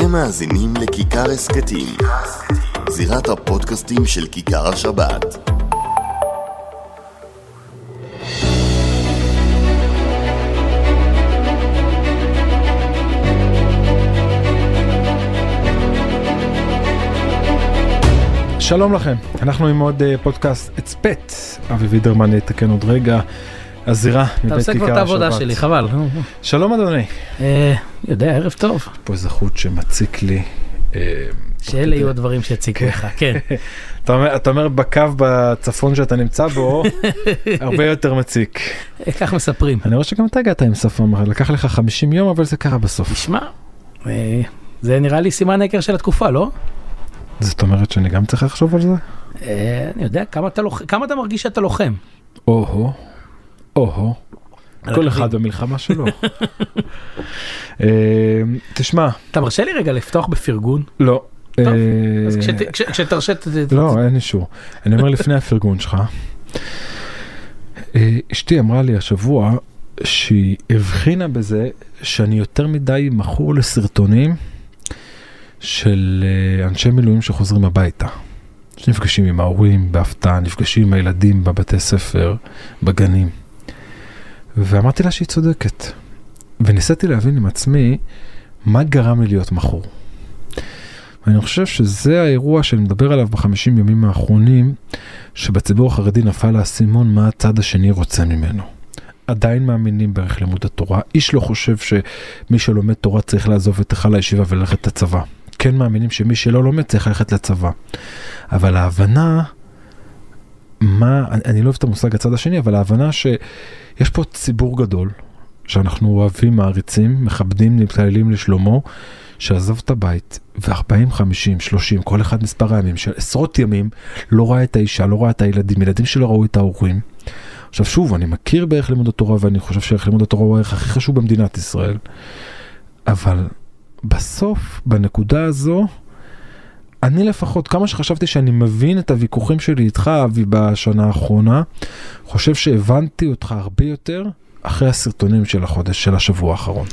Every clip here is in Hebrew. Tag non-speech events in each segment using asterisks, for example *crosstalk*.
אתם מאזינים לכיכר הסכתים, זירת הפודקאסטים של כיכר השבת. שלום לכם, אנחנו עם עוד אה, פודקאסט הצפת, אבי וידרמן יתקן עוד רגע, הזירה מבית כיכר אתה השבת. עושה כבר את העבודה שלי, חבל. שלום אדוני. אה, יודע, ערב טוב. פה איזה חוט שמציק לי. אה, שאלה יהיו הדברים שיציקו לך, כן. *laughs* אתה אומר, אתה אומר בקו בצפון שאתה נמצא בו, *laughs* הרבה יותר מציק. אה, כך מספרים. אני רואה שגם אתה הגעת עם שפם, לקח לך 50 יום אבל זה קרה בסוף. תשמע, זה נראה לי סימן היכר של התקופה, לא? זאת אומרת שאני גם צריך לחשוב על זה? אני יודע, אתה כמה אתה מרגיש שאתה לוחם? או-הו, או-הו. כל. אחד במלחמה שלו. *laughs* אה, תשמע, אתה מרשה לי רגע לפתוח בפרגון? לא. טוב, אה, אז כשת- כש- כשתרשה... לא, אין אישור. אני אומר לפני הפרגון שלך, אה, אשתי אמרה לי השבוע שהיא הבחינה בזה שאני יותר מדי מכור לסרטונים של אנשי מילואים שחוזרים הביתה. שנפגשים עם ההורים בהפתעה, נפגשים עם הילדים בבתי ספר, בגנים. ואמרתי לה שהיא צודקת. וניסיתי להבין עם עצמי מה גרם לי להיות מכור. ואני חושב שזה האירוע שאני מדבר עליו בחמישים ימים האחרונים, שבציבור החרדי נפל האסימון מה הצד השני רוצה ממנו. עדיין מאמינים בערך לימוד התורה, איש לא חושב שמי שלומד תורה צריך לעזוב את היכל הישיבה וללכת לצבא. כן מאמינים שמי שלא לומד צריך ללכת לצבא. אבל ההבנה, מה, אני, אני לא אוהב את המושג הצד השני, אבל ההבנה שיש פה ציבור גדול, שאנחנו אוהבים, מעריצים, מכבדים, מתפללים לשלומו, שעזב את הבית, ו-40, 50, 30, כל אחד מספר הימים, של עשרות ימים, לא ראה את האישה, לא ראה את הילדים, ילדים שלא ראו את ההורים. עכשיו שוב, אני מכיר בערך לימוד התורה, ואני חושב שערך לימוד התורה הוא הערך הכי חשוב במדינת ישראל, אבל בסוף, בנקודה הזו, אני לפחות, כמה שחשבתי שאני מבין את הוויכוחים שלי איתך, אבי, בשנה האחרונה, חושב שהבנתי אותך הרבה יותר אחרי הסרטונים של החודש, של השבוע האחרון.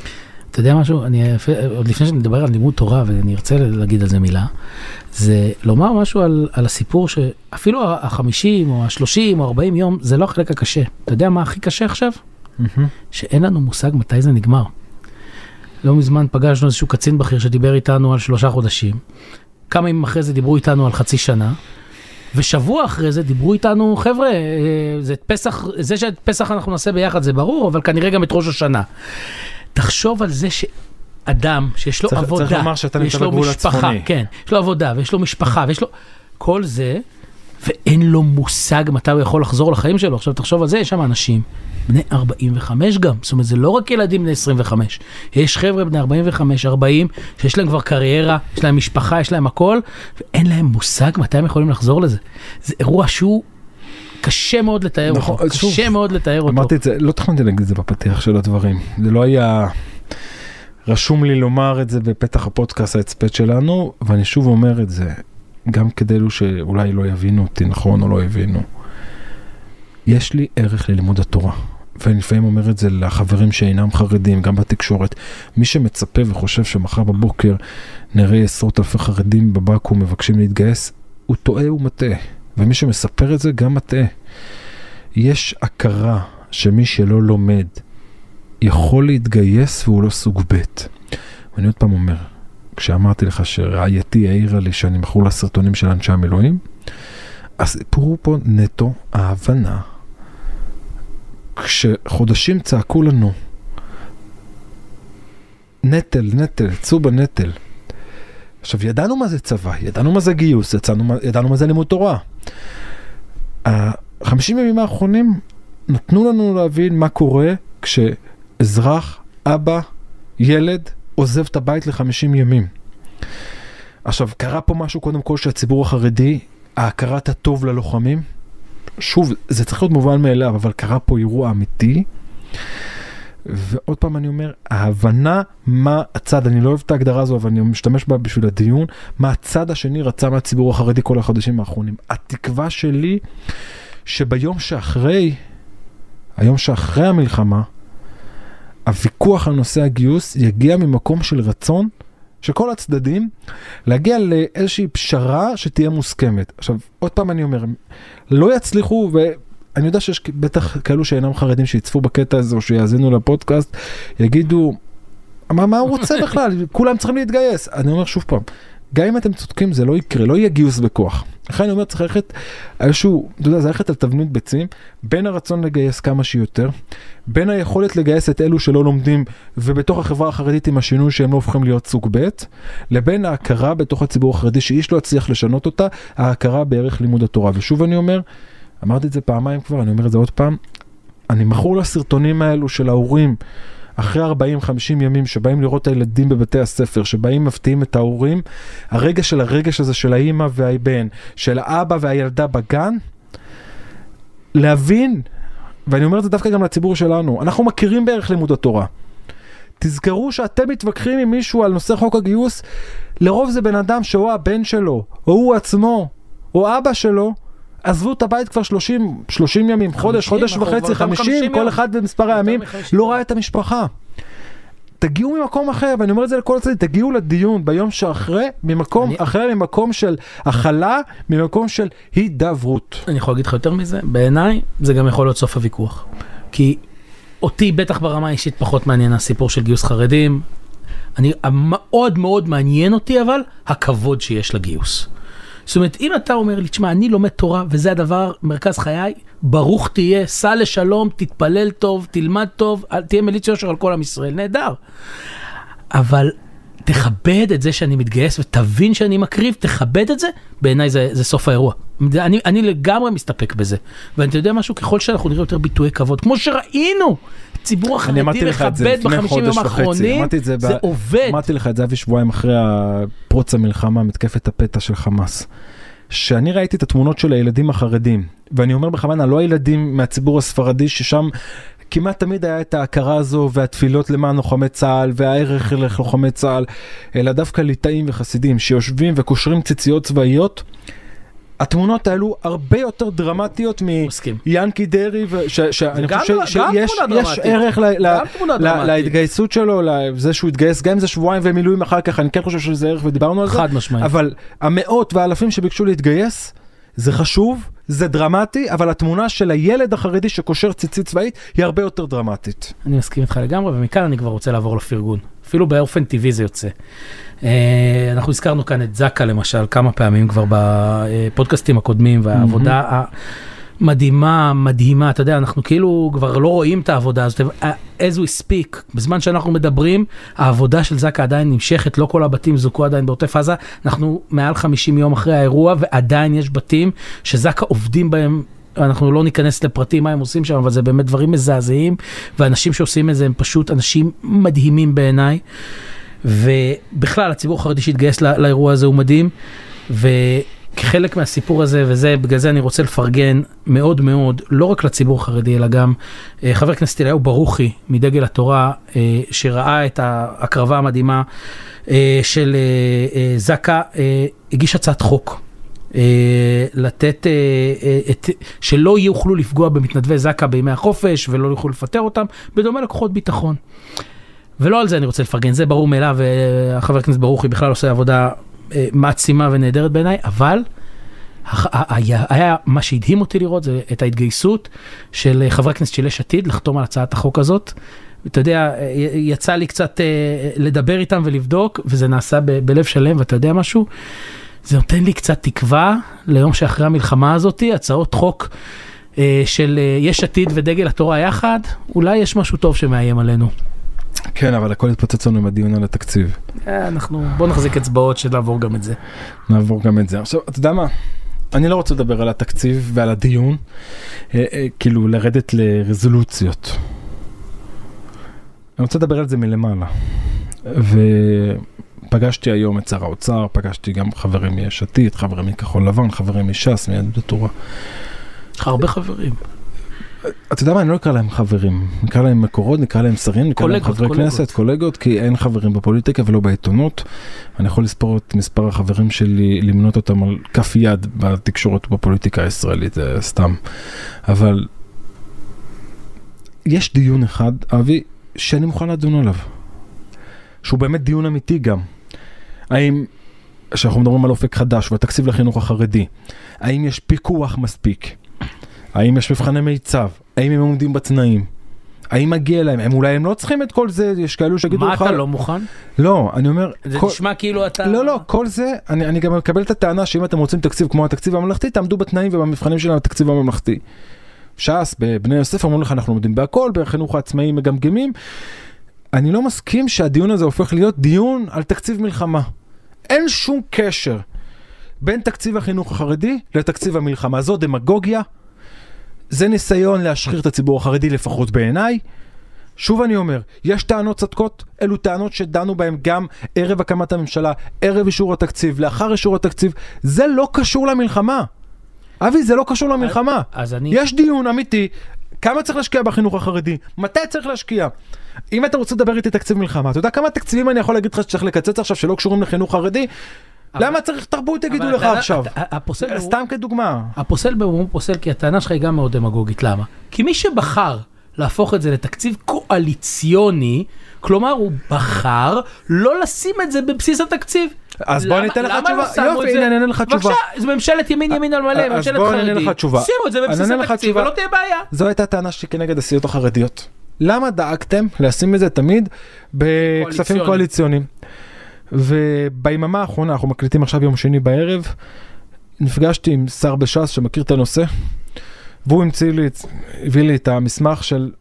אתה יודע משהו, אני, עוד לפני שנדבר על לימוד תורה, ואני ארצה להגיד על זה מילה, זה לומר משהו על, על הסיפור שאפילו החמישים או השלושים או ארבעים יום, זה לא החלק הקשה. אתה יודע מה הכי קשה עכשיו? שאין לנו מושג מתי זה נגמר. לא מזמן פגשנו איזשהו קצין בכיר שדיבר איתנו על שלושה חודשים, כמה ימים אחרי זה דיברו איתנו על חצי שנה, ושבוע אחרי זה דיברו איתנו, חבר'ה, אה, זה פסח, זה שאת פסח אנחנו נעשה ביחד זה ברור, אבל כנראה גם את ראש השנה. תחשוב על זה שאדם שיש לו צריך- עבודה, צריך לומר שאתה נמצא לו בגבול משפחה, הצפוני. כן, יש לו עבודה ויש לו משפחה ויש לו כל זה, ואין לו מושג מתי הוא יכול לחזור לחיים שלו. עכשיו תחשוב על זה, יש שם אנשים בני 45 גם, זאת אומרת זה לא רק ילדים בני 25, יש חבר'ה בני 45, 40, שיש להם כבר קריירה, יש להם משפחה, יש להם הכל, ואין להם מושג מתי הם יכולים לחזור לזה. זה אירוע שהוא קשה מאוד לתאר נכון, אותו, שוב, קשה מאוד לתאר אותו. אמרתי את זה, לא תכננתי להגיד את זה בפתיח של הדברים. זה לא היה רשום לי לומר את זה בפתח הפודקאסט ההצפת שלנו, ואני שוב אומר את זה, גם כדי אלו שאולי לא יבינו אותי נכון או לא יבינו. יש לי ערך ללימוד התורה. ואני לפעמים אומר את זה לחברים שאינם חרדים, גם בתקשורת. מי שמצפה וחושב שמחר בבוקר נראה עשרות אלפי חרדים בבקו"ם מבקשים להתגייס, הוא טועה ומטעה. ומי שמספר את זה גם מטעה. יש הכרה שמי שלא לומד יכול להתגייס והוא לא סוג ב'. ואני עוד פעם אומר, כשאמרתי לך שרעייתי העירה לי שאני מכור לסרטונים של אנשי המילואים, הסיפור הוא פה נטו ההבנה. כשחודשים צעקו לנו, נטל, נטל, צאו בנטל. עכשיו, ידענו מה זה צבא, ידענו מה זה גיוס, יצאנו, ידענו מה זה לימוד תורה. החמישים ימים האחרונים נתנו לנו להבין מה קורה כשאזרח, אבא, ילד, עוזב את הבית לחמישים ימים. עכשיו, קרה פה משהו קודם כל שהציבור החרדי, ההכרת הטוב ללוחמים, שוב, זה צריך להיות מובן מאליו, אבל קרה פה אירוע אמיתי. ועוד פעם אני אומר, ההבנה מה הצד, אני לא אוהב את ההגדרה הזו, אבל אני משתמש בה בשביל הדיון, מה הצד השני רצה מהציבור החרדי כל החודשים האחרונים. התקווה שלי, שביום שאחרי, היום שאחרי המלחמה, הוויכוח על נושא הגיוס יגיע ממקום של רצון של כל הצדדים, להגיע לאיזושהי פשרה שתהיה מוסכמת. עכשיו, עוד פעם אני אומר, לא יצליחו, ואני יודע שיש בטח כאלו שאינם חרדים שיצפו בקטע הזה או שיאזינו לפודקאסט, יגידו, מה, מה הוא רוצה בכלל? *laughs* כולם צריכים להתגייס. אני אומר שוב פעם, גם אם אתם צודקים זה לא יקרה, לא יהיה גיוס בכוח. לכן אני אומר צריך ללכת איזשהו, אתה יודע, זה ללכת על תבנית ביצים, בין הרצון לגייס כמה שיותר, בין היכולת לגייס את אלו שלא לומדים ובתוך החברה החרדית עם השינוי שהם לא הופכים להיות סוג ב', לבין ההכרה בתוך הציבור החרדי שאיש לא יצליח לשנות אותה, ההכרה בערך לימוד התורה. ושוב אני אומר, אמרתי את זה פעמיים כבר, אני אומר את זה עוד פעם, אני מכור לסרטונים האלו של ההורים. אחרי 40-50 ימים שבאים לראות את הילדים בבתי הספר, שבאים מפתיעים את ההורים, הרגע של הרגש הזה של האימא והבן, של האבא והילדה בגן, להבין, ואני אומר את זה דווקא גם לציבור שלנו, אנחנו מכירים בערך לימוד התורה. תזכרו שאתם מתווכחים עם מישהו על נושא חוק הגיוס, לרוב זה בן אדם שהוא הבן שלו, או הוא עצמו, או אבא שלו, עזבו את הבית כבר 30, 30 ימים, 50, חודש, חודש וחצי, 50, 50 כל אחד במספר הימים, לא ראה את המשפחה. תגיעו ממקום אחר, ואני אומר את זה לכל הצדדים, תגיעו לדיון ביום שאחרי, ממקום אני... אחר, ממקום של הכלה, ממקום של הידברות. אני יכול להגיד לך יותר מזה, בעיניי זה גם יכול להיות סוף הוויכוח. כי אותי בטח ברמה האישית פחות מעניין הסיפור של גיוס חרדים. אני מאוד מאוד מעניין אותי אבל הכבוד שיש לגיוס. זאת אומרת, אם אתה אומר לי, תשמע, אני לומד תורה וזה הדבר, מרכז חיי, ברוך תהיה, סע לשלום, תתפלל טוב, תלמד טוב, תהיה מליץ יושר על כל עם ישראל, נהדר. אבל תכבד את זה שאני מתגייס ותבין שאני מקריב, תכבד את זה, בעיניי זה, זה סוף האירוע. אני, אני לגמרי מסתפק בזה. ואתה יודע משהו, ככל שאנחנו נראה יותר ביטויי כבוד, כמו שראינו, הציבור החרדי מכבד בחמישים יום האחרונים, זה, זה עובד. אמרתי לך את זה אבי שבועיים אחרי פרוץ המלחמה, מתקפת הפתע של חמאס. שאני ראיתי את התמונות של הילדים החרדים, ואני אומר בכוונה, לא הילדים מהציבור הספרדי ששם כמעט תמיד היה את ההכרה הזו והתפילות למען לוחמי צה"ל והערך ללוחמי צה"ל, אלא דווקא ליטאים וחסידים שיושבים וקושרים ציציות צבאיות. התמונות האלו הרבה יותר דרמטיות מיאנקי דרעי, שאני חושב שיש ערך להתגייסות שלו, לזה שהוא התגייס גם אם זה שבועיים ומילואים אחר כך, אני כן חושב שזה ערך ודיברנו על זה, חד משמעית, אבל המאות והאלפים שביקשו להתגייס, זה חשוב, זה דרמטי, אבל התמונה של הילד החרדי שקושר ציצית צבאית היא הרבה יותר דרמטית. אני מסכים איתך לגמרי, ומכאן אני כבר רוצה לעבור לפרגון. אפילו באופן טבעי זה יוצא. אה, אנחנו הזכרנו כאן את זקה למשל כמה פעמים כבר בפודקאסטים הקודמים, והעבודה המדהימה, מדהימה, אתה יודע, אנחנו כאילו כבר לא רואים את העבודה הזאת, as we speak, בזמן שאנחנו מדברים, העבודה של זקה עדיין נמשכת, לא כל הבתים זוכו עדיין בעוטף עזה, אנחנו מעל 50 יום אחרי האירוע, ועדיין יש בתים שזקה עובדים בהם. אנחנו לא ניכנס לפרטים מה הם עושים שם, אבל זה באמת דברים מזעזעים, ואנשים שעושים את זה הם פשוט אנשים מדהימים בעיניי. ובכלל, הציבור החרדי שהתגייס לא, לאירוע הזה הוא מדהים, וכחלק מהסיפור הזה, וזה, בגלל זה אני רוצה לפרגן מאוד מאוד, לא רק לציבור החרדי, אלא גם אה, חבר הכנסת אליהו ברוכי מדגל התורה, אה, שראה את ההקרבה המדהימה אה, של זקה, הגיש הצעת חוק. לתת, את, שלא יוכלו לפגוע במתנדבי זק"א בימי החופש ולא יוכלו לפטר אותם, בדומה לכוחות ביטחון. ולא על זה אני רוצה לפרגן, זה ברור מאליו, וחבר הכנסת ברוכי בכלל עושה עבודה אה, מעצימה ונהדרת בעיניי, אבל היה, היה מה שהדהים אותי לראות זה את ההתגייסות של חברי הכנסת של יש עתיד לחתום על הצעת החוק הזאת. אתה יודע, יצא לי קצת אה, לדבר איתם ולבדוק, וזה נעשה ב, בלב שלם, ואתה יודע משהו? זה נותן לי קצת תקווה ליום שאחרי המלחמה הזאת, הצעות חוק אה, של יש עתיד ודגל התורה יחד, אולי יש משהו טוב שמאיים עלינו. כן, אבל הכל התפוצץ לנו עם הדיון על התקציב. אה, אנחנו, בוא נחזיק אצבעות שנעבור גם את זה. נעבור גם את זה. עכשיו, אתה יודע מה? אני לא רוצה לדבר על התקציב ועל הדיון, אה, אה, כאילו לרדת לרזולוציות. אני רוצה לדבר על זה מלמעלה. ופגשתי היום את שר האוצר, פגשתי גם חברים מיש עתיד, חברים מכחול לבן, חברים מש"ס, מיהדות התורה. הרבה חברים. אתה יודע מה, אני לא אקרא להם חברים, נקרא להם מקורות, נקרא להם שרים, נקרא להם חברי. כנסת, קולגות, כי אין חברים בפוליטיקה ולא בעיתונות. אני יכול לספור את מספר החברים שלי, למנות אותם על כף יד בתקשורת ובפוליטיקה הישראלית, סתם. אבל יש דיון אחד, אבי, שאני מוכן לדון עליו. שהוא באמת דיון אמיתי גם. האם, כשאנחנו מדברים על אופק חדש והתקציב לחינוך החרדי, האם יש פיקוח מספיק? האם יש מבחני מיצב? האם הם עומדים בתנאים? האם מגיע להם? הם אולי הם לא צריכים את כל זה, יש כאלו שיגידו מה לך... אתה לא מוכן? לא, אני אומר... זה כל- נשמע כאילו אתה... לא, לא, כל זה, אני, אני גם מקבל את הטענה שאם אתם רוצים תקציב כמו התקציב הממלכתי, תעמדו בתנאים ובמבחנים של התקציב הממלכתי. ש"ס, בבני יוסף אומרים לך אנחנו לומדים בהכל, בחינוך העצמאי מגמגמים. אני לא מסכים שהדיון הזה הופך להיות דיון על תקציב מלחמה. אין שום קשר בין תקציב החינוך החרדי לתקציב המלחמה. זו דמגוגיה, זה ניסיון להשחיר את הציבור החרדי לפחות בעיניי. שוב אני אומר, יש טענות צדקות, אלו טענות שדנו בהן גם ערב הקמת הממשלה, ערב אישור התקציב, לאחר אישור התקציב, זה לא קשור למלחמה. אבי, זה לא קשור למלחמה. אז אני... יש דיון אמיתי, כמה צריך להשקיע בחינוך החרדי, מתי צריך להשקיע. אם אתה רוצה לדבר איתי תקציב מלחמה, אתה יודע כמה תקציבים אני יכול להגיד לך שצריך לקצץ עכשיו שלא קשורים לחינוך חרדי? למה צריך תרבות יגידו לך עכשיו? הפוסל במומו- סתם כדוגמה. הפוסל במומו פוסל כי הטענה שלך היא גם מאוד דמגוגית, למה? כי מי שבחר להפוך את זה לתקציב קואליציוני, כלומר הוא בחר לא לשים את זה בבסיס התקציב. אז בוא למה- אני אתן לך למה תשובה. לא שמו יופי, את זה? הנה, אני אענה לך תשובה. בבקשה, זו ממשלת ימין ימין על מלא, אז ממשלת בוא אני אענה חרדים. לך תשובה. שימו את זה בבסיס התקציב. ולא תהיה בעיה. זו הייתה הטענה שלי כנגד הסיעות החרדיות. למה דאגתם לשים את זה תמיד בכספים קואליציוני. קואליציוניים? וביממה האחרונה, אנחנו מקליטים עכשיו יום שני בערב, נפגשתי עם שר בש"ס שמכיר את הנושא, והוא המציא לי, הביא לי את המסמך של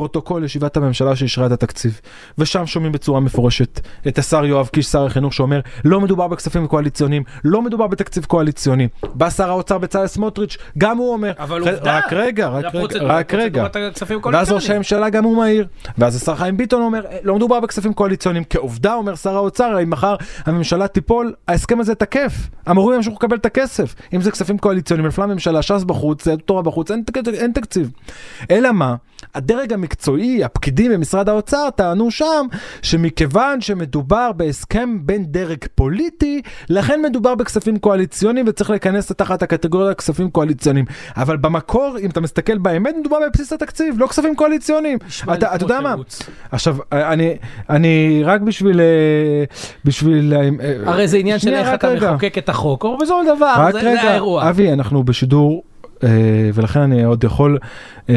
פרוטוקול ישיבת הממשלה שאישרה את התקציב. ושם שומעים בצורה מפורשת את השר יואב קיש, שר החינוך, שאומר לא מדובר בכספים קואליציוניים, לא מדובר בתקציב קואליציוני. בא שר האוצר בצלאל סמוטריץ', גם הוא אומר, אבל "ח- עובדה, רק רגע, רק רגע, רק רגע. ואז. ראש הממשלה גם הוא מעיר, ואז השר חיים ביטון אומר, "אה, לא מדובר בכספים קואליציוניים, כעובדה אומר שר האוצר, אם מחר הממשלה תיפול, ההסכם הזה תקף, המורים ימשיכו לקבל את הכסף, אם זה כספים קואליציוניים, נפלה הממשלה, ש"ס בחוץ, יהדות תורה בחוץ, אין, תק- אין תקציב. אלא מה, הדרג המקצועי, הפקידים במשרד האוצר, טענו שם, שמכיוון שמדובר בהסכם בין דרג פוליטי, לכן מדובר בכספים קואליציוניים וצריך לכנס תחת הקטגוריה כספים קואליציוניים. אבל במקור, אם אתה מסתכל באמת, מדובר בבסיס התקציב, לא כספים קואליציוניים. אתה, אתה יודע מה? עכשיו, אני, אני רק בשביל, אה, בשביל, אה, הרי זה עניין של איך אתה. מחוקק את החוק, אבל בסופו של דבר, זה רגע, זה האירוע. אבי, אנחנו בשידור, ולכן אני עוד יכול, אה,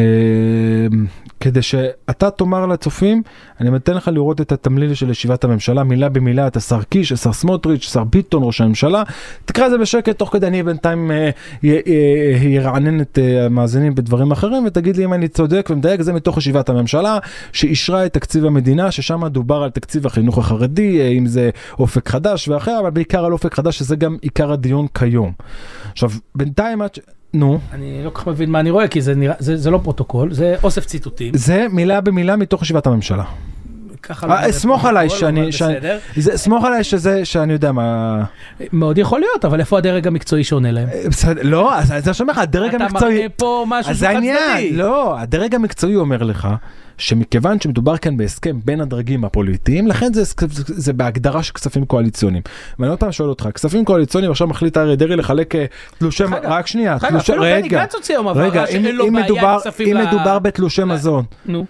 כדי שאתה תאמר לצופים, אני נותן לך לראות את התמליל של ישיבת הממשלה, מילה במילה, את השר קיש, השר סמוטריץ', שר ביטון, ראש הממשלה. תקרא את זה בשקט, תוך כדי אני בינתיים אה, אה, ירענן את אה, המאזינים בדברים אחרים, ותגיד לי אם אני צודק ומדייק, זה מתוך ישיבת הממשלה, שאישרה את תקציב המדינה, ששם דובר על תקציב החינוך החרדי, אה, אם זה אופק חדש ואחר, אבל בעיקר על אופק חדש, שזה גם עיקר הדיון כיום. עכשיו, בינתיים עד ש... נו, אני לא כל כך מבין מה אני רואה, כי זה נראה, זה זה לא פרוטוקול, זה אוסף ציטוטים. זה מילה במילה מתוך ישיבת הממשלה. ככה לא אה, נראה סמוך עליי שאני-. זה, סמוך עליי שזה, שאני יודע מה... מאוד יכול להיות, אבל איפה הדרג המקצועי שעונה להם? אה, לא, אז אז אני אומר לך, הדרג אתה המקצועי... מראה פה משהו שהוא זה חד צדדי. לא, הדרג המקצועי אומר לך שמכיוון שמדובר כאן בהסכם בין הדרגים הפוליטיים, לכן זה, זה בהגדרה של כספים קואליציוניים. ואני עוד פעם שואל אותך, כספים קואליציוניים עכשיו מחליט אריה דרעי לחלק אה, תלושי, אגב, רק שנייה, תלושי, רגע, רגע, שאין אם, אם מדובר, אם ל- מדובר בתלושי מזון, נו,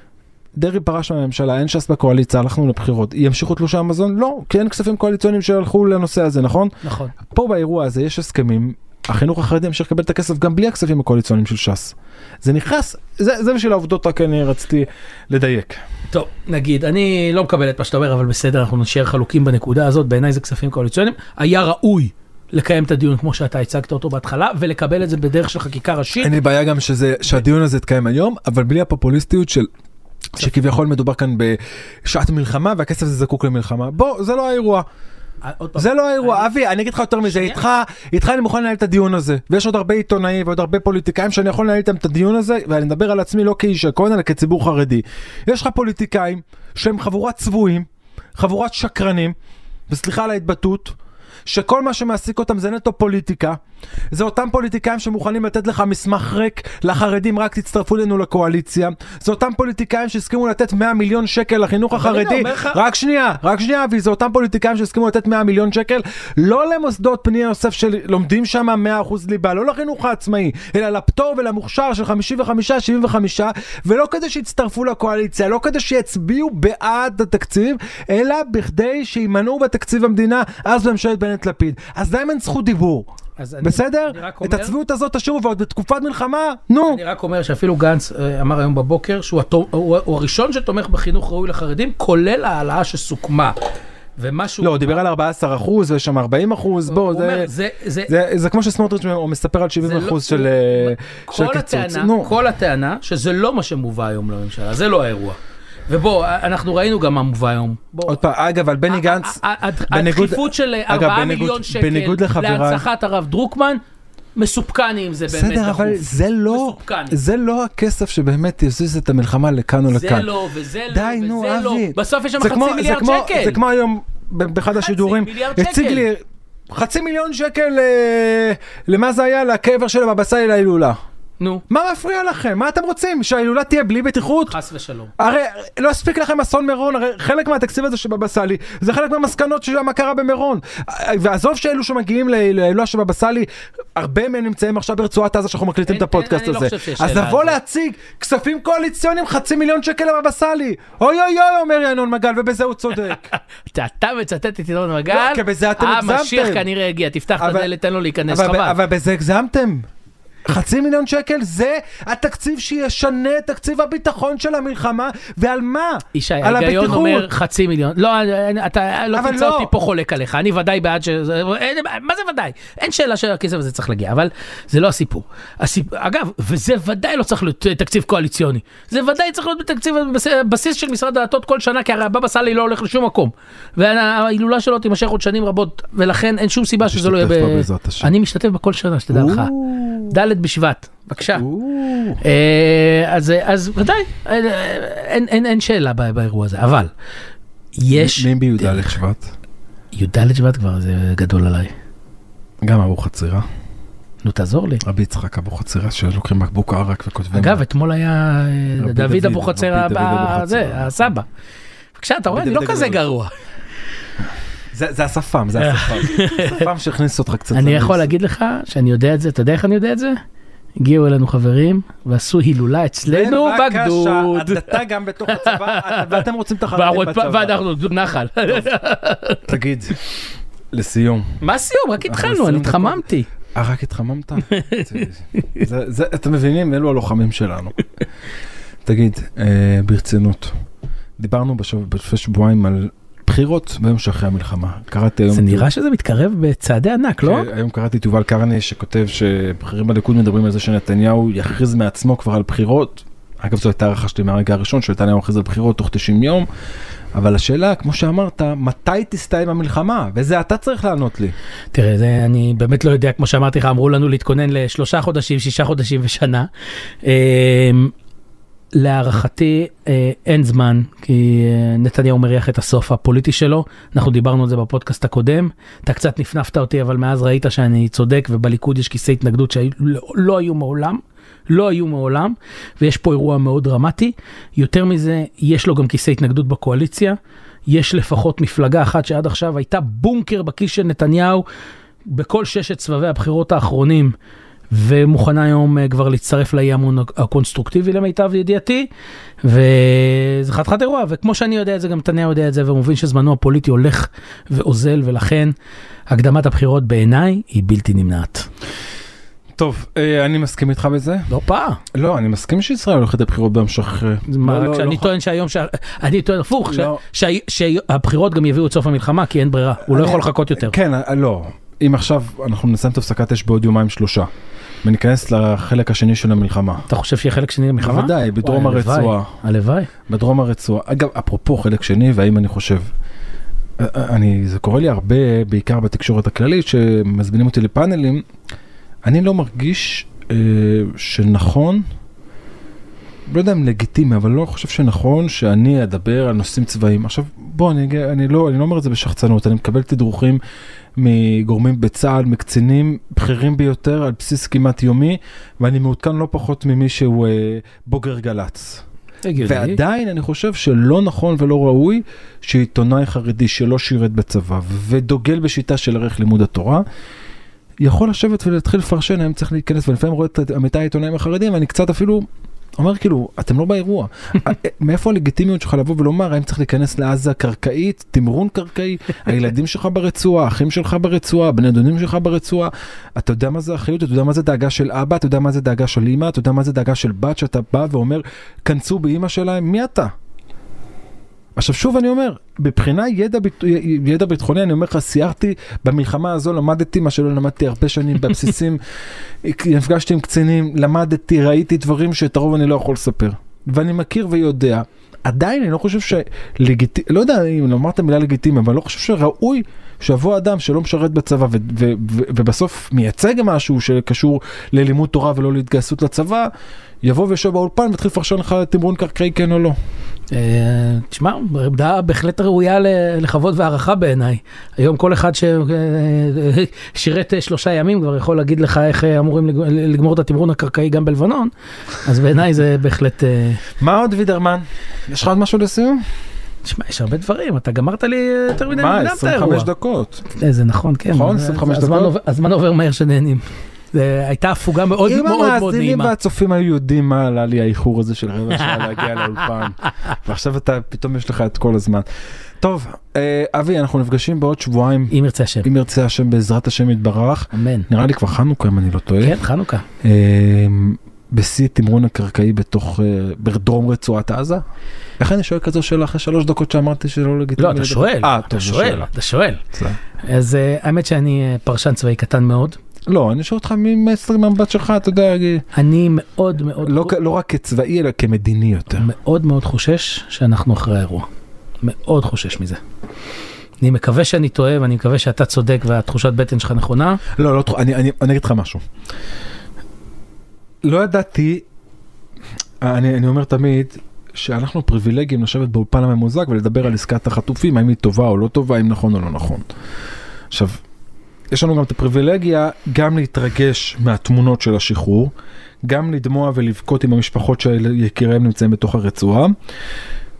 דרעי פרש מהממשלה, אין ש"ס בקואליציה, הלכנו לבחירות, ימשיכו תלושי המזון? לא, כי אין כספים קואליציוניים שהלכו לנושא הזה, נכון? נכון. פה באירוע הזה יש הסכמים, החינוך החרדי ימשיך לקבל את הכסף גם בלי הכספים הקואליציוניים של ש"ס. זה נכנס, זה, זה בשביל העובדות רק אני רציתי לדייק. טוב, נגיד, אני לא מקבל את מה שאתה אומר, אבל בסדר, אנחנו נשאר חלוקים בנקודה הזאת, בעיניי זה כספים קואליציוניים. היה ראוי לקיים את הדיון כמו שאתה הצגת אותו בהתחלה, ולקבל את זה בדרך של חקיקה ראשית. אין לי בעיה גם שזה, שהדיון הזה יתקיים היום, אבל בלי הפופוליסטיות של... שכביכול מדובר כאן בשעת מלחמה והכסף הזה זקוק למלחמה. בוא, זה לא האירוע. אה, זה לא האירוע, אבי, אני אגיד לך יותר מזה. איתך, איתך אני מוכן לנהל את הדיון הזה, ויש עוד הרבה עיתונאים ועוד הרבה פוליטיקאים שאני יכול לנהל איתם את הדיון הזה, ואני מדבר על עצמי לא כאיש הכהן, אלא כציבור חרדי. יש לך פוליטיקאים שהם חבורת צבועים, חבורת שקרנים, וסליחה על ההתבטאות, שכל מה שמעסיק אותם זה נטו פוליטיקה. זה אותם פוליטיקאים שמוכנים לתת לך מסמך ריק לחרדים, רק תצטרפו אלינו לקואליציה. זה אותם פוליטיקאים שהסכימו לתת 100 מיליון שקל לחינוך החרדי. רק שנייה, רק שנייה, אבי, זה אותם פוליטיקאים שהסכימו לתת 100 מיליון שקל, לא למוסדות פני יוסף שלומדים שם 100% ליבה, לא לחינוך העצמאי, אלא לפטור ולמוכשר של 55-75, ולא כדי שיצטרפו לקואליציה, לא כדי שיצביעו בעד התקציב, אלא בכדי שימנעו בתקציב המדינה, אז בממשלת בנט-לפיד. אז להם אין זכות דיבור. אז אני- בסדר? אני רק את אומר- הצביעות הזאת תשאירו, ועוד בתקופת מלחמה, נו. אני רק אומר שאפילו גנץ אה, אמר היום בבוקר שהוא התו- הוא הוא הראשון שתומך בחינוך ראוי לחרדים, כולל ההעלאה שסוכמה. ומה שהוא... לא, הוא דיבר על 14 אחוז, ויש שם 40 אחוז, בוא, הוא זה... אומר, זה... זה... זה, זה כמו שסמוטריץ' הוא מספר על 70 זה אחוז לא- של, אה, של כל קיצוץ. הטענה, נו. כל הטענה שזה לא מה שמובא היום לממשלה, זה לא האירוע. ובוא, אנחנו ראינו גם מה מובא היום. בוא, עוד פעם, אגב, על בני גנץ, בניגוד- הדחיפות של אגב, 4 בניגוד- מיליון שקל להנצחת הרב דרוקמן, מסופקני אם זה באמת בסדר, דחוף. אבל זה לא, מסופקני. זה לא הכסף שבאמת יזיז את המלחמה לכאן או זה לכאן. לא, וזה לא, די, נו, וזה לא. אבי. בסוף יש שם זה חצי זה מיליארד כמו- שקל. זה כמו היום באחד השידורים, הציג. לי חצי מיליון שקל, אה, למה זה היה? לקבר של הבבא סאלי להילולה. נו, מה מפריע לכם? מה אתם רוצים? שההילולה תהיה בלי בטיחות? חס ושלום. הרי לא הספיק לכם אסון מירון, הרי חלק מהתקציב הזה שבבא סאלי זה חלק מהמסקנות של מה קרה במירון. ועזוב שאלו שמגיעים להילולה של בבא סאלי, הרבה מהם נמצאים עכשיו ברצועת עזה שאנחנו מקליטים את הפודקאסט לא הזה. אז לבוא. להציג כספים קואליציוניים חצי מיליון שקל לבבא סאלי. אוי אוי אוי אומר ינון מגל ובזה הוא צודק. *laughs* אתה מצטט את ינון מגל, לא, כי בזה אתם הגזמתם. המשיח כנראה הגיע, תפתח את הדלת, תן לו להיכנס, חבל. אבל בזה הגזמתם. חצי מיליון שקל זה התקציב שישנה את תקציב הביטחון של המלחמה, ועל מה? ישי, על ההיגיון הבטיחות. אומר חצי מיליון. לא, אתה לא תמצא לא. אותי פה חולק עליך, אני ודאי בעד ש... מה זה ודאי? אין שאלה שהכסף הזה צריך להגיע, אבל זה לא הסיפור. הסיפ... אגב, וזה ודאי לא צריך להיות תקציב קואליציוני. זה ודאי צריך להיות בתקציב בסיס של משרד הדתות כל שנה, כי הרי הבבא סאלי לא הולך לשום מקום. וההילולה שלו תימשך עוד שנים רבות, ולכן אין שום סיבה שזה לא יהיה ב... אני משתתף בה כל שנה, שתדע לך. ד' בשבט, בבקשה. אה, אז, אז ודאי, אין, שאלה בא- באירוע הזה, אבל יש, מי בי"ד שבט? י"ד שבט כבר זה גדול עליי. גם אבו חצירה. נו תעזור לי. רבי יצחק אבו חצירה שלוקחים בקבוק ערק וכותבים. אגב, אתמול היה אה, דוד אבוחצירא, אבוחצירא. הסבא. בבקשה, אתה רואה, אני לא כזה. גרוע. זה זה השפם, זה השפם. *laughs* השפם שהכניס אותך קצת. אני. יכול להגיד לך שאני יודע את זה, אתה יודע איך אני יודע את זה? הגיעו אלינו חברים ועשו הילולה אצלנו בבקשה, בגדוד. הדתה גם בתוך הצבא, *laughs* ואתם רוצים את החרדים בצבא. ואנחנו נחל. תגיד, לסיום, מה סיום? רק התחלנו, אני. התחממתי. אה רק התחממת? *laughs* אתם מבינים, אלו הלוחמים שלנו. תגיד, אה, ברצינות, דיברנו בשב- לפני שבועיים על בחירות ביום שאחרי המלחמה. קראתי היום... זה נראה שזה מתקרב בצעדי ענק, לא? היום קראתי את יובל קרני שכותב שבכירים בליכוד מדברים על זה שנתניהו יכריז מעצמו כבר על בחירות. אגב זו הייתה הערכה שלי מהרגע הראשון שנתניהו יכריז על בחירות תוך 90 יום. אבל השאלה כמו שאמרת מתי תסתיים המלחמה וזה אתה צריך לענות לי. תראה, זה אני באמת לא יודע, כמו שאמרתי לך, אמרו לנו להתכונן לשלושה חודשים, שישה חודשים ושנה. להערכתי אה, אין זמן, כי אה, נתניהו מריח את הסוף הפוליטי שלו, אנחנו דיברנו על זה בפודקאסט הקודם, אתה קצת נפנפת אותי, אבל מאז ראית שאני צודק, ובליכוד יש כיסי התנגדות שלא לא היו מעולם. לא היו מעולם, ויש פה אירוע מאוד דרמטי. יותר מזה, יש לו גם כיסי התנגדות בקואליציה. יש לפחות מפלגה אחת שעד עכשיו הייתה בונקר בכיס של נתניהו בכל ששת סבבי הבחירות האחרונים, ומוכנה היום אה, כבר להצטרף לאי אמון הקונסטרוקטיבי למיטב ידיעתי, וזה חתיכת אירוע, וכמו שאני יודע את זה, גם נתניהו יודע את זה, והוא מבין שזמנו הפוליטי הולך ואוזל, ולכן הקדמת הבחירות בעיניי היא בלתי נמנעת. טוב אה, אני מסכים איתך בזה. לא פעם. לא אני מסכים שישראל הולכת לבחירות ביום שאחרי. מה, לא, רק לא, שאני לא, טוען שהיום, שה- אני טוען הפוך, ש- לא. שה- שהבחירות גם יביאו את סוף המלחמה, כי אין ברירה, הוא לא יכול לחכות יותר. כן אה, לא אם עכשיו אנחנו נסיים את הפסקת אש בעוד יומיים שלושה. וניכנס לחלק השני של המלחמה. אתה חושב שיהיה חלק שני למלחמה? בוודאי, בדרום וואי, הרצועה. הלוואי. בדרום הרצועה. אגב, אפרופו חלק שני, והאם אני חושב, אה, אני, זה קורה לי הרבה, בעיקר בתקשורת הכללית, שמזמינים אותי לפאנלים, אני לא מרגיש אה, שנכון לא יודע אם לגיטימי, אבל לא חושב שנכון שאני אדבר על נושאים צבאיים. עכשיו, בוא, אני, אני, לא, אני לא אומר את זה בשחצנות, אני מקבל תדרוכים מגורמים בצה"ל, מקצינים בכירים ביותר על בסיס כמעט יומי, ואני מעודכן לא פחות ממי שהוא אה, בוגר גל"צ. ועדיין אני חושב שלא נכון ולא ראוי שעיתונאי חרדי שלא שירת בצבא ודוגל בשיטה של ערך לימוד התורה, יכול לשבת ולהתחיל לפרשן האם צריך להיכנס ולפעמים רואה את עמיתי העיתונאים החרדים ואני קצת אפילו אומר כאילו אתם לא באירוע. *laughs* מאיפה הלגיטימיות שלך לבוא ולומר האם צריך להיכנס לעזה קרקעית תמרון קרקעי? *laughs* הילדים שלך ברצועה האחים שלך ברצועה בני דודים שלך ברצועה. אתה יודע מה זה אחריות? אתה יודע מה זה דאגה של אבא? אתה יודע מה זה דאגה של אמא? אתה יודע מה זה דאגה של בת שאתה בא ואומר כנסו באימא שלהם מי אתה. עכשיו שוב אני אומר, מבחינה ידע, ביט- ידע ביטחוני, אני אומר לך, סיירתי במלחמה הזו, למדתי מה שלא למדתי הרבה שנים בבסיסים, *laughs* נפגשתי עם קצינים, למדתי, ראיתי דברים שאת הרוב אני לא יכול לספר. ואני מכיר ויודע, עדיין אני לא חושב שלגיטימי, לא יודע אם לומר את המילה לגיטימי, אבל אני לא חושב שראוי שיבוא אדם שלא משרת בצבא ו- ו- ו- ובסוף מייצג משהו שקשור ללימוד תורה ולא להתגייסות לצבא, יבוא ויושב באולפן ויתחיל לפרשן לך תמרון קרקעי כן או לא. אה, תשמע, עמדה בהחלט ראויה לכבוד והערכה בעיניי. היום כל אחד ששירת שלושה ימים כבר יכול להגיד לך איך אה, אמורים לג- לגמור את התמרון הקרקעי גם בלבנון, אז בעיניי זה בהחלט... אה, מה עוד וידרמן? יש לך עוד משהו לסיום? תשמע, יש הרבה דברים, אתה גמרת לי יותר מדי מה, מוקדם את האירוע. 25 דקות. אה, זה נכון, כן. נכון, זה- 25 הזמן דקות? הזמן עובר מהר שנהנים. זה הייתה הפוגה מאוד אם מאוד מאוד המאזינים נעימה. והצופים היו יודעים מה עלה לי האיחור הזה של רבע שעה להגיע *laughs* לאולפן, ועכשיו אתה, פתאום יש לך את כל הזמן. טוב, אה, אבי, אנחנו נפגשים בעוד שבועיים, אם ירצה השם. אם ירצה השם בעזרת השם יתברך. אמן. נראה לי כבר חנוכה אם אני לא טועה. כן, חנוכה. אה, בשיא תמרון הקרקעי בתוך, אה, בדרום רצועת עזה. איך אני שואל כזו שאלה אחרי שלוש דקות שאמרתי שלא לגיטימי? לא, אתה? שואל. אה, אתה שואל. אתה שואל. אז האמת שאני פרשן צבאי קטן מאוד. לא, אני שואל אותך ממסר מהמבט שלך, אתה יודע, אני מאוד מאוד לא, לא רק כצבאי אלא כמדיני יותר. מאוד מאוד חושש שאנחנו אחרי האירוע. מאוד חושש מזה. אני מקווה שאני טועה ואני מקווה שאתה צודק והתחושת בטן שלך נכונה. לא, לא, אני, אני, אני אגיד לך משהו. לא ידעתי, אני, אני אומר תמיד, שאנחנו פריבילגיים לשבת באולפן הממוזג ולדבר על עסקת החטופים, האם היא טובה או לא טובה, האם נכון או לא נכון. עכשיו, יש לנו גם את הפריבילגיה גם להתרגש מהתמונות של השחרור, גם לדמוע ולבכות עם המשפחות שיקיריהם נמצאים בתוך הרצועה.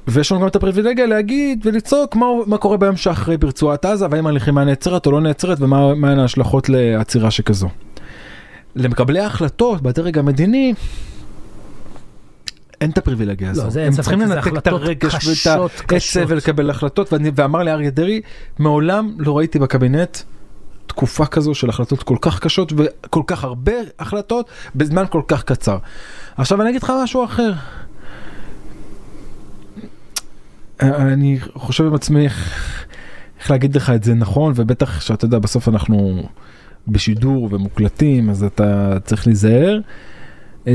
ויש לנו גם את הפריבילגיה להגיד ולצעוק מה, מה קורה ביום שאחרי ברצועת עזה והאם הלחימה נעצרת או לא נעצרת ומה ההשלכות לעצירה שכזו. למקבלי ההחלטות בדרג המדיני אין את הפריבילגיה הזו. לא, זה הם צריכים לנתק את הרגש ואת. העצב ולקבל החלטות ואני, ואמר לי אריה דרעי מעולם לא ראיתי בקבינט תקופה כזו של החלטות כל כך קשות וכל כך הרבה החלטות בזמן כל כך קצר. עכשיו אני אגיד לך משהו אחר. אני חושב עם עצמי איך, איך להגיד לך את זה נכון ובטח שאתה יודע בסוף אנחנו בשידור ומוקלטים אז אתה צריך להיזהר. אה,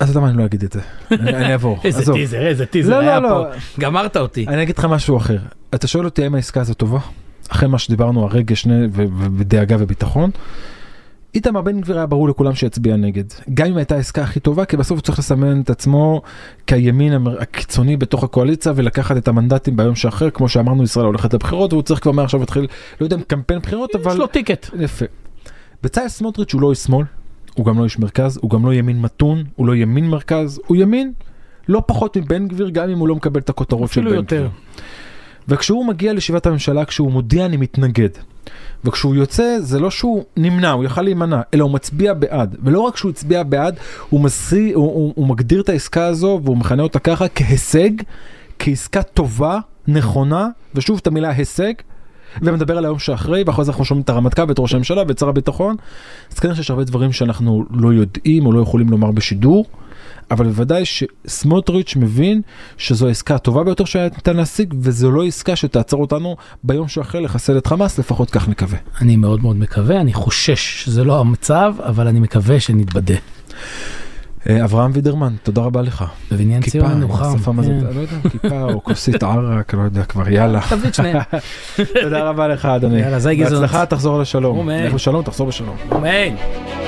אז אתה מה אני לא אגיד את זה. אני אעבור. *laughs* איזה. טיזר, איזה טיזר לא, היה לא, פה. לא. גמרת אותי. אני אגיד לך משהו אחר. אתה שואל אותי האם העסקה הזו טובה? אחרי מה שדיברנו הרגש ודאגה וביטחון. איתמר בן גביר היה ברור לכולם שיצביע נגד. גם אם הייתה העסקה הכי טובה, כי בסוף הוא צריך לסמן את עצמו כימין הקיצוני בתוך הקואליציה ולקחת את המנדטים ביום שאחר, כמו שאמרנו ישראל הולכת לבחירות והוא צריך כבר מעכשיו להתחיל, לא יודע אם קמפיין בחירות, אבל... יש לו טיקט. יפה. בצלאל סמוטריץ' הוא לא איש שמאל, הוא גם לא איש מרכז, הוא גם לא ימין מתון, הוא לא ימין מרכז, הוא ימין לא פחות מבן גביר, גם אם הוא לא מקבל את הכותרות של בן אפילו גביר. יותר. וכשהוא מגיע לישיבת הממשלה, כשהוא מודיע אני מתנגד, וכשהוא יוצא זה לא שהוא נמנע, הוא יכל להימנע, אלא הוא מצביע בעד. ולא רק שהוא הצביע בעד, הוא, מסי, הוא, הוא, הוא מגדיר את העסקה הזו והוא מכנה אותה ככה כהישג, כעסקה טובה, נכונה, ושוב את המילה הישג, ומדבר על היום שאחרי, ואחרי זה אנחנו שומעים את הרמטכ"ל ואת ראש הממשלה ואת שר הביטחון, אז כנראה שיש הרבה דברים שאנחנו לא יודעים או לא יכולים לומר בשידור. אבל בוודאי שסמוטריץ' מבין שזו העסקה הטובה ביותר שהיה ניתן להשיג וזו לא עסקה שתעצור אותנו ביום שאחרי לחסל את חמאס לפחות כך נקווה. אני מאוד מאוד מקווה, אני חושש שזה לא המצב, אבל אני מקווה שנתבדה. אה, אברהם וידרמן תודה רבה לך. בבניין כיפה, ציון עם נוחם. השפם הזה, כן. לא יודע, כיפה או כוסית ערק, לא יודע כבר, יאללה. *laughs* תביא את שניהם. תודה רבה לך אדוני. יאללה, זי גזענות. בהצלחה תחזור לשלום. אמן. לך בשלום תחזור בשלום. אמן.